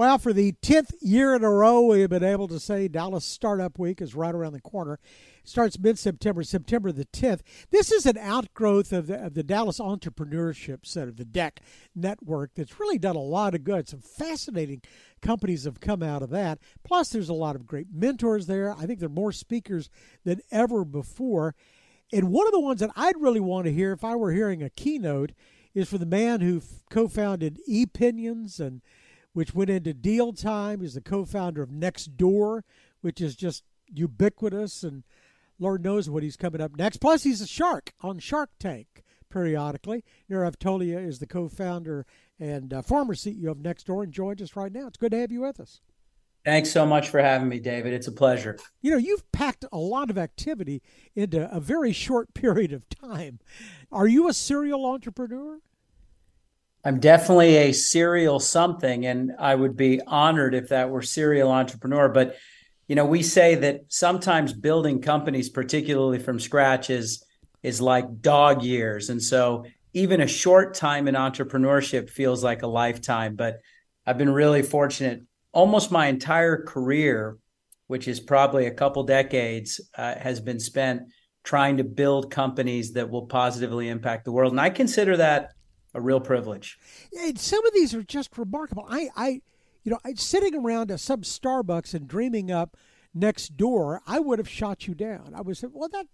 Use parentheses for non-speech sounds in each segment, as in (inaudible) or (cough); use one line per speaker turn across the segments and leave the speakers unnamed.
Well, for the 10th year in a row, we've been able to say Dallas Startup Week is right around the corner. It starts mid September, September the 10th. This is an outgrowth of the, of the Dallas Entrepreneurship Center, the DEC network, that's really done a lot of good. Some fascinating companies have come out of that. Plus, there's a lot of great mentors there. I think there are more speakers than ever before. And one of the ones that I'd really want to hear if I were hearing a keynote is for the man who co founded Epinions and which went into DealTime. He's the co-founder of Nextdoor, which is just ubiquitous, and Lord knows what he's coming up next. Plus, he's a shark on Shark Tank periodically. Nirav Tolia is the co-founder and uh, former CEO of Nextdoor and joins us right now. It's good to have you with us.
Thanks so much for having me, David. It's a pleasure.
You know, you've packed a lot of activity into a very short (laughs) period of time. Are you a serial entrepreneur?
I'm definitely a serial something, and I would be honored if that were serial entrepreneur. But you know, we say that sometimes building companies, particularly from scratch, is is like dog years, and so even a short time in entrepreneurship feels like a lifetime. But I've been really fortunate. Almost my entire career, which is probably a couple decades, uh, has been spent trying to build companies that will positively impact the world, and I consider that a real privilege.
And some of these are just remarkable. I, I, you know, I, sitting around a sub Starbucks and dreaming up Nextdoor, I would have shot you down. I was well, that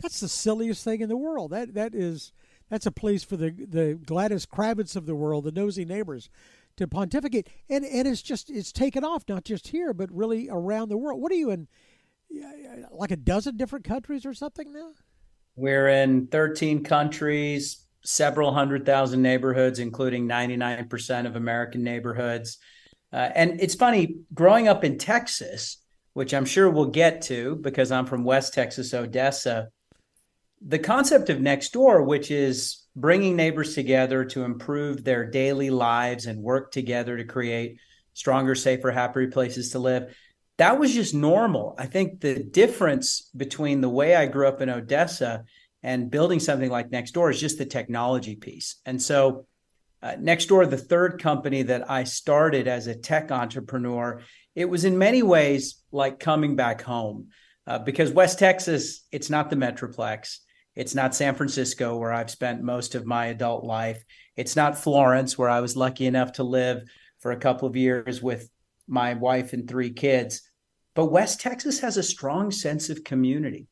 that's the silliest thing in the world. That that is that's a place for the the Gladys Kravitz of the world, the nosy neighbors, to pontificate. And and it's just it's taken off not just here but really around the world. What are you in? Like a dozen different countries or something now?
We're in 13 countries, several hundred thousand neighborhoods, including 99% of American neighborhoods. Uh, and it's funny, growing up in Texas, which I'm sure we'll get to because I'm from West Texas, Odessa, the concept of Nextdoor, which is bringing neighbors together to improve their daily lives and work together to create stronger, safer, happier places to live. That was just normal. I think the difference between the way I grew up in Odessa and building something like Nextdoor is just the technology piece. And so, uh, Nextdoor, the third company that I started as a tech entrepreneur, it was in many ways like coming back home uh, because West Texas, it's not the Metroplex. It's not San Francisco, where I've spent most of my adult life. It's not Florence, where I was lucky enough to live for a couple of years with my wife and three kids. But West Texas has a strong sense of community.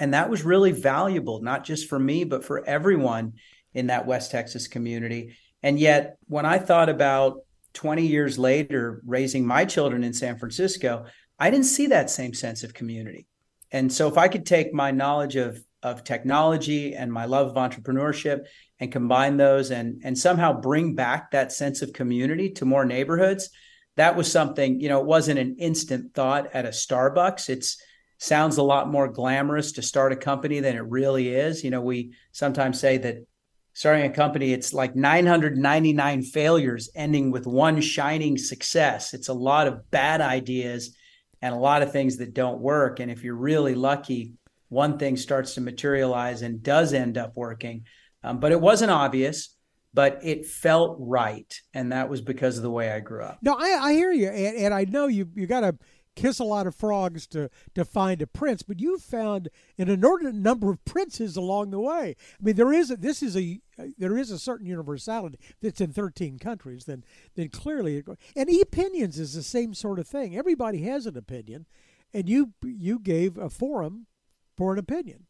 And that was really valuable, not just for me, but for everyone in that West Texas community. And yet, when I thought about 20 years later raising my children in San Francisco, I didn't see that same sense of community. And so, if I could take my knowledge of, of technology and my love of entrepreneurship and combine those and, and somehow bring back that sense of community to more neighborhoods, that was something, you know, it wasn't an instant thought at a Starbucks. It's sounds a lot more glamorous to start a company than it really is. You know, we sometimes say that starting a company, it's like 999 failures ending with one shining success. It's a lot of bad ideas and a lot of things that don't work. And if you're really lucky, one thing starts to materialize and does end up working. Um, but it wasn't obvious but it felt right and that was because of the way i grew up
no i, I hear you and, and i know you you got to kiss a lot of frogs to to find a prince, but you found an inordinate number of princes along the way. I mean, there is a, this is a there is a certain universality that's in 13 countries. Then then clearly, and opinions is the same sort of thing. Everybody has an opinion, and you you gave a forum for an opinion.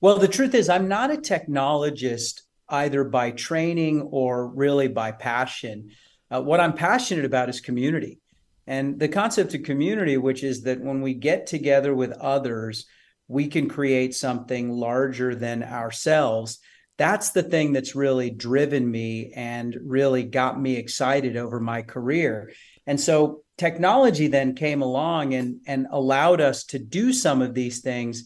Well, the truth is, I'm not a technologist either by training or really by passion. Uh, what I'm passionate about is community. And the concept of community, which is that when we get together with others, we can create something larger than ourselves. That's the thing that's really driven me and really got me excited over my career. And so technology then came along and, and allowed us to do some of these things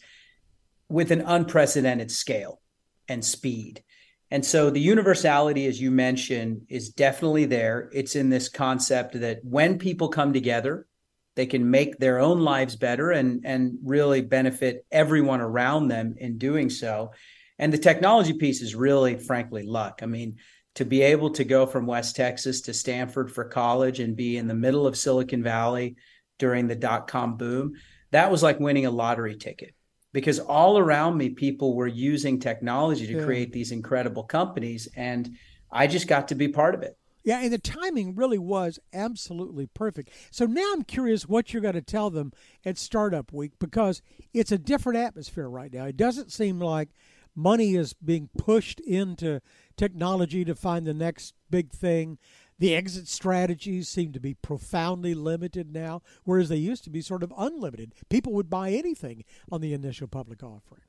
with an unprecedented scale and speed. And so the universality, as you mentioned, is definitely there. It's in this concept that when people come together, they can make their own lives better and, and really benefit everyone around them in doing so. And the technology piece is really, frankly, luck. I mean, to be able to go from West Texas to Stanford for college and be in the middle of Silicon Valley during the dot com boom, that was like winning a lottery ticket because all around me, people were using technology to yeah. create these incredible companies. And I just got to be part of it.
Yeah, and the timing really was absolutely perfect. So now I'm curious what you're going to tell them at Startup Week because it's a different atmosphere right now. It doesn't seem like money is being pushed into technology to find the next big thing. The exit strategies seem to be profoundly limited now, whereas they used to be sort of unlimited. People would buy anything on the initial public offering.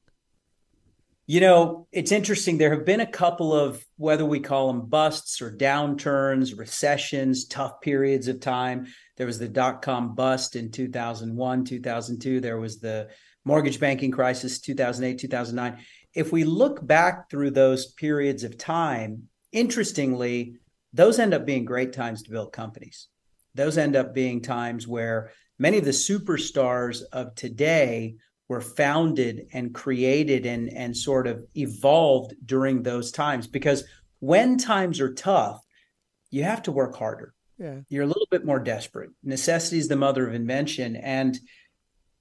You know, it's interesting. There have been a couple of whether we call them busts or downturns, recessions, tough periods of time. There was the dot com bust in 2001, 2002. There was the mortgage banking crisis, 2008, 2009 if we look back through those periods of time, interestingly, those end up being great times to build companies. Those end up being times where many of the superstars of today were founded and created and, and sort of evolved during those times. Because when times are tough, you have to work harder. Yeah. You're a little bit more desperate. Necessity is the mother of invention. And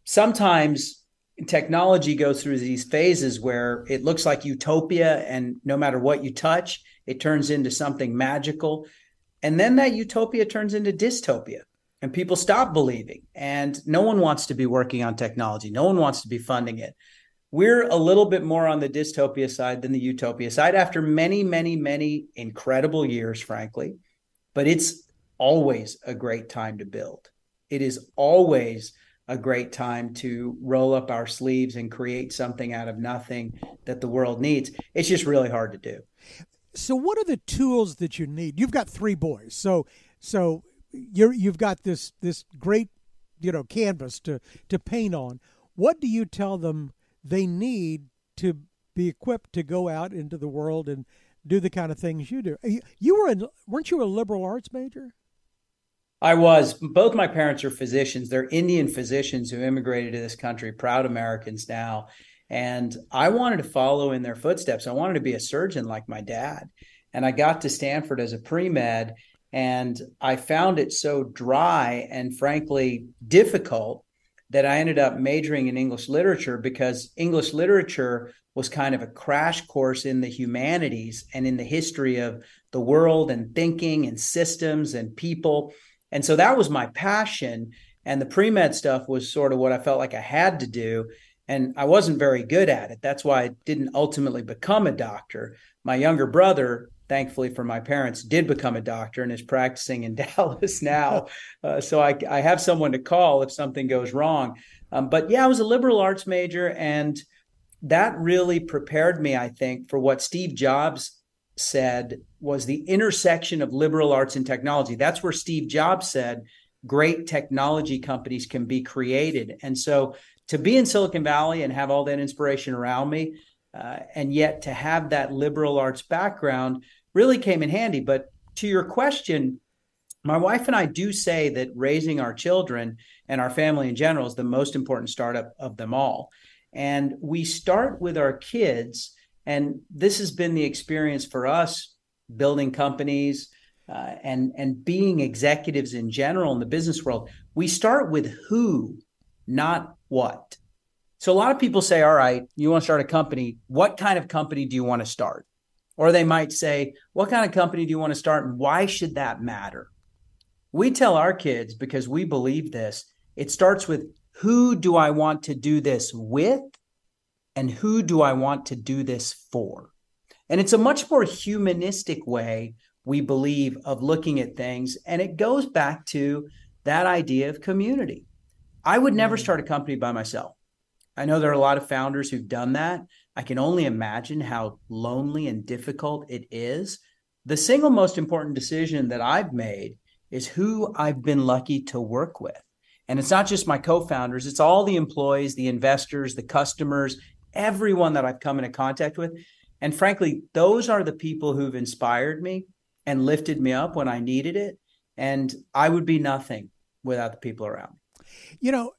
sometimes technology goes through these phases where it looks like utopia and no matter what you touch it turns into something magical. And then that utopia turns into dystopia and people stop believing. And no one wants to be working on technology. No one wants to be funding it. We're a little bit more on the dystopia side than the utopia side after many many many incredible years frankly. But it's always a great time to build. It is always a great time to roll up our sleeves and create something out of nothing that the world needs. It's just really hard to do.
So what are the tools that you need? You've got three boys. So so you're you've got this this great, you know, canvas to to paint on. What do you tell them they need to be equipped to go out into the world and do the kind of things you do? Uh, you, you were in weren't you a liberal arts major?
I was. Both my parents are physicians. They're Indian physicians who immigrated to this country, proud Americans now. And I wanted to follow in their footsteps. I wanted to be a surgeon like my dad. And I got to Stanford as a pre med, and I found it so dry and frankly difficult that I ended up majoring in English literature because English literature was kind of a crash course in the humanities and in the history of the world and thinking and systems and people. And so that was my passion. And the pre med stuff was sort of what I felt like I had to do. And I wasn't very good at it. That's why I didn't ultimately become a doctor. My younger brother, thankfully for my parents, did become a doctor and is practicing in (laughs) Dallas now. (laughs) Uh, so I, I, have someone to call if something goes wrong. Um, but yeah, I was a liberal arts major, and that really prepared me, I think, for what Steve Jobs said was the intersection of liberal arts and technology. That's where Steve Jobs said great technology companies can be created. And so to be in Silicon Valley and have all that inspiration around me, uh, and yet to have that liberal arts background really came in handy. But to your question, my wife and I do say that raising our children and our family in general is the most important startup of them all. And we start with our kids and this has been the experience for us building companies uh, and and being executives in general in the business world. We start with who, not what. So a lot of people say, "All right, you want to start a company? What kind of company do you want to start?" Or they might say, "What kind of company do you want to start, and why should that matter?" We tell our kids because we believe this. It starts with who do I want to do this with and who do I want to do this for? And it's a much more humanistic way, we believe, of looking at things. And it goes back to that idea of community. I would never mm. start a company by myself. I know there are a lot of founders who've done that. I can only imagine how lonely and difficult it is. The single most important decision that I've made is who I've been lucky to work with. And it's not just my co founders, it's all the employees, the investors, the customers, everyone that I've come into contact with. And frankly, those are the people who've inspired me and lifted me up when I needed it. And I would be nothing without the people around me.
You know,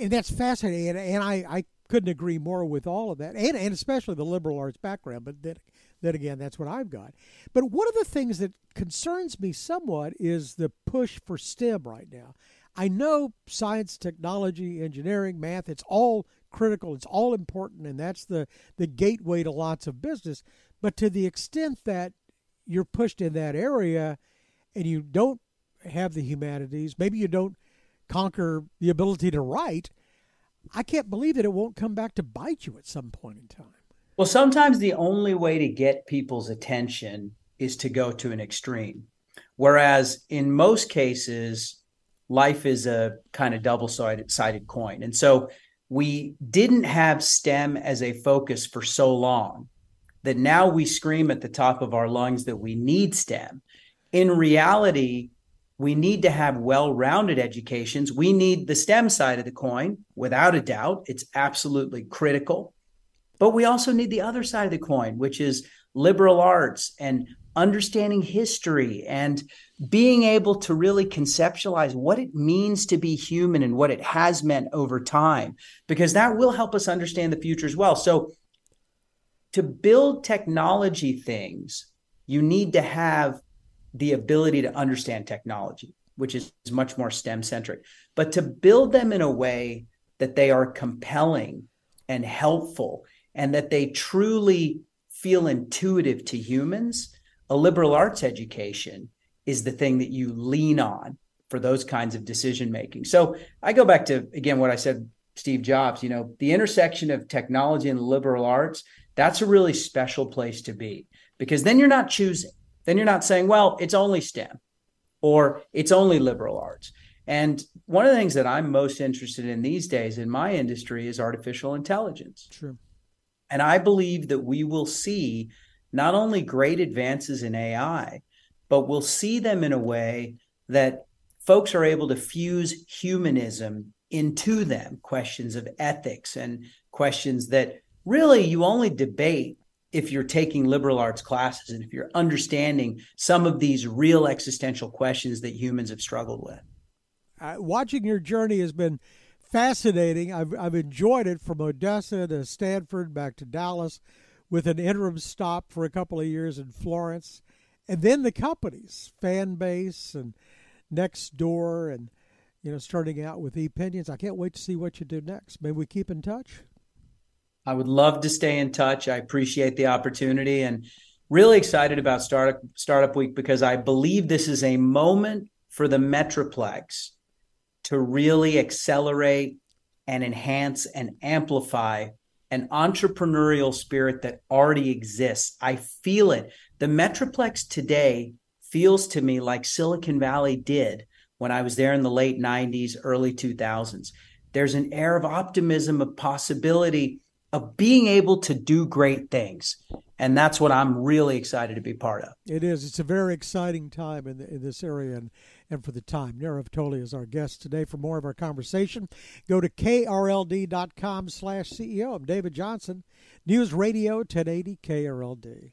and that's fascinating. And, and I, I couldn't agree more with all of that, and, and especially the liberal arts background. But then, then again, that's what I've got. But one of the things that concerns me somewhat is the push for STEM right now. I know science, technology, engineering, math, it's all critical, it's all important, and that's the, the gateway to lots of business. But to the extent that you're pushed in that area and you don't have the humanities, maybe you don't conquer the ability to write, I can't believe that it won't come back to bite you at some point in time.
Well, sometimes the only way to get people's attention is to go to an extreme. Whereas in most cases, life is a kind of double sided sided coin. And so we didn't have STEM as a focus for so long that now we scream at the top of our lungs that we need STEM. In reality, we need to have well rounded educations. We need the STEM side of the coin, without a doubt. It's absolutely critical. But we also need the other side of the coin, which is liberal arts and understanding history and being able to really conceptualize what it means to be human and what it has meant over time, because that will help us understand the future as well. So, to build technology things, you need to have the ability to understand technology, which is much more STEM centric, but to build them in a way that they are compelling and helpful and that they truly feel intuitive to humans, a liberal arts education is the thing that you lean on for those kinds of decision making. So I go back to again what I said Steve Jobs, you know, the intersection of technology and liberal arts, that's a really special place to be because then you're not choosing. Then you're not saying, well, it's only STEM or it's only liberal arts. And one of the things that I'm most interested in these days in my industry is artificial intelligence.
True.
And I believe that we will see not only great advances in AI, but we'll see them in a way that folks are able to fuse humanism into them questions of ethics and questions that really you only debate if you're taking liberal arts classes and if you're understanding some of these real existential questions that humans have struggled with.
Uh, watching your journey has been fascinating. I've, I've enjoyed it from Odessa to Stanford, back to Dallas, with an interim stop for a couple of years in Florence. And then the companies, Fanbase and Nextdoor, and you know, starting out with Epinions. I can't wait to see what you do next. May we keep in touch.
I would love to stay in touch. I appreciate the opportunity and really excited about startup startup week because I believe this is a moment for the Metroplex to really accelerate and enhance and amplify an entrepreneurial spirit that already exists. I feel it. The Metroplex today feels to me like Silicon Valley did when I was there in the late 90s, early 2000s. There's an air of optimism, of possibility, of being able to do great things. And that's what I'm really excited to be part of.
It is. It's a very exciting time in, the, in this area. And and for the time. Nirav Tolia is our guest today. For more of our conversation, go to krld.com slash CEO. I'm David Johnson, News Radio 1080 KRLD.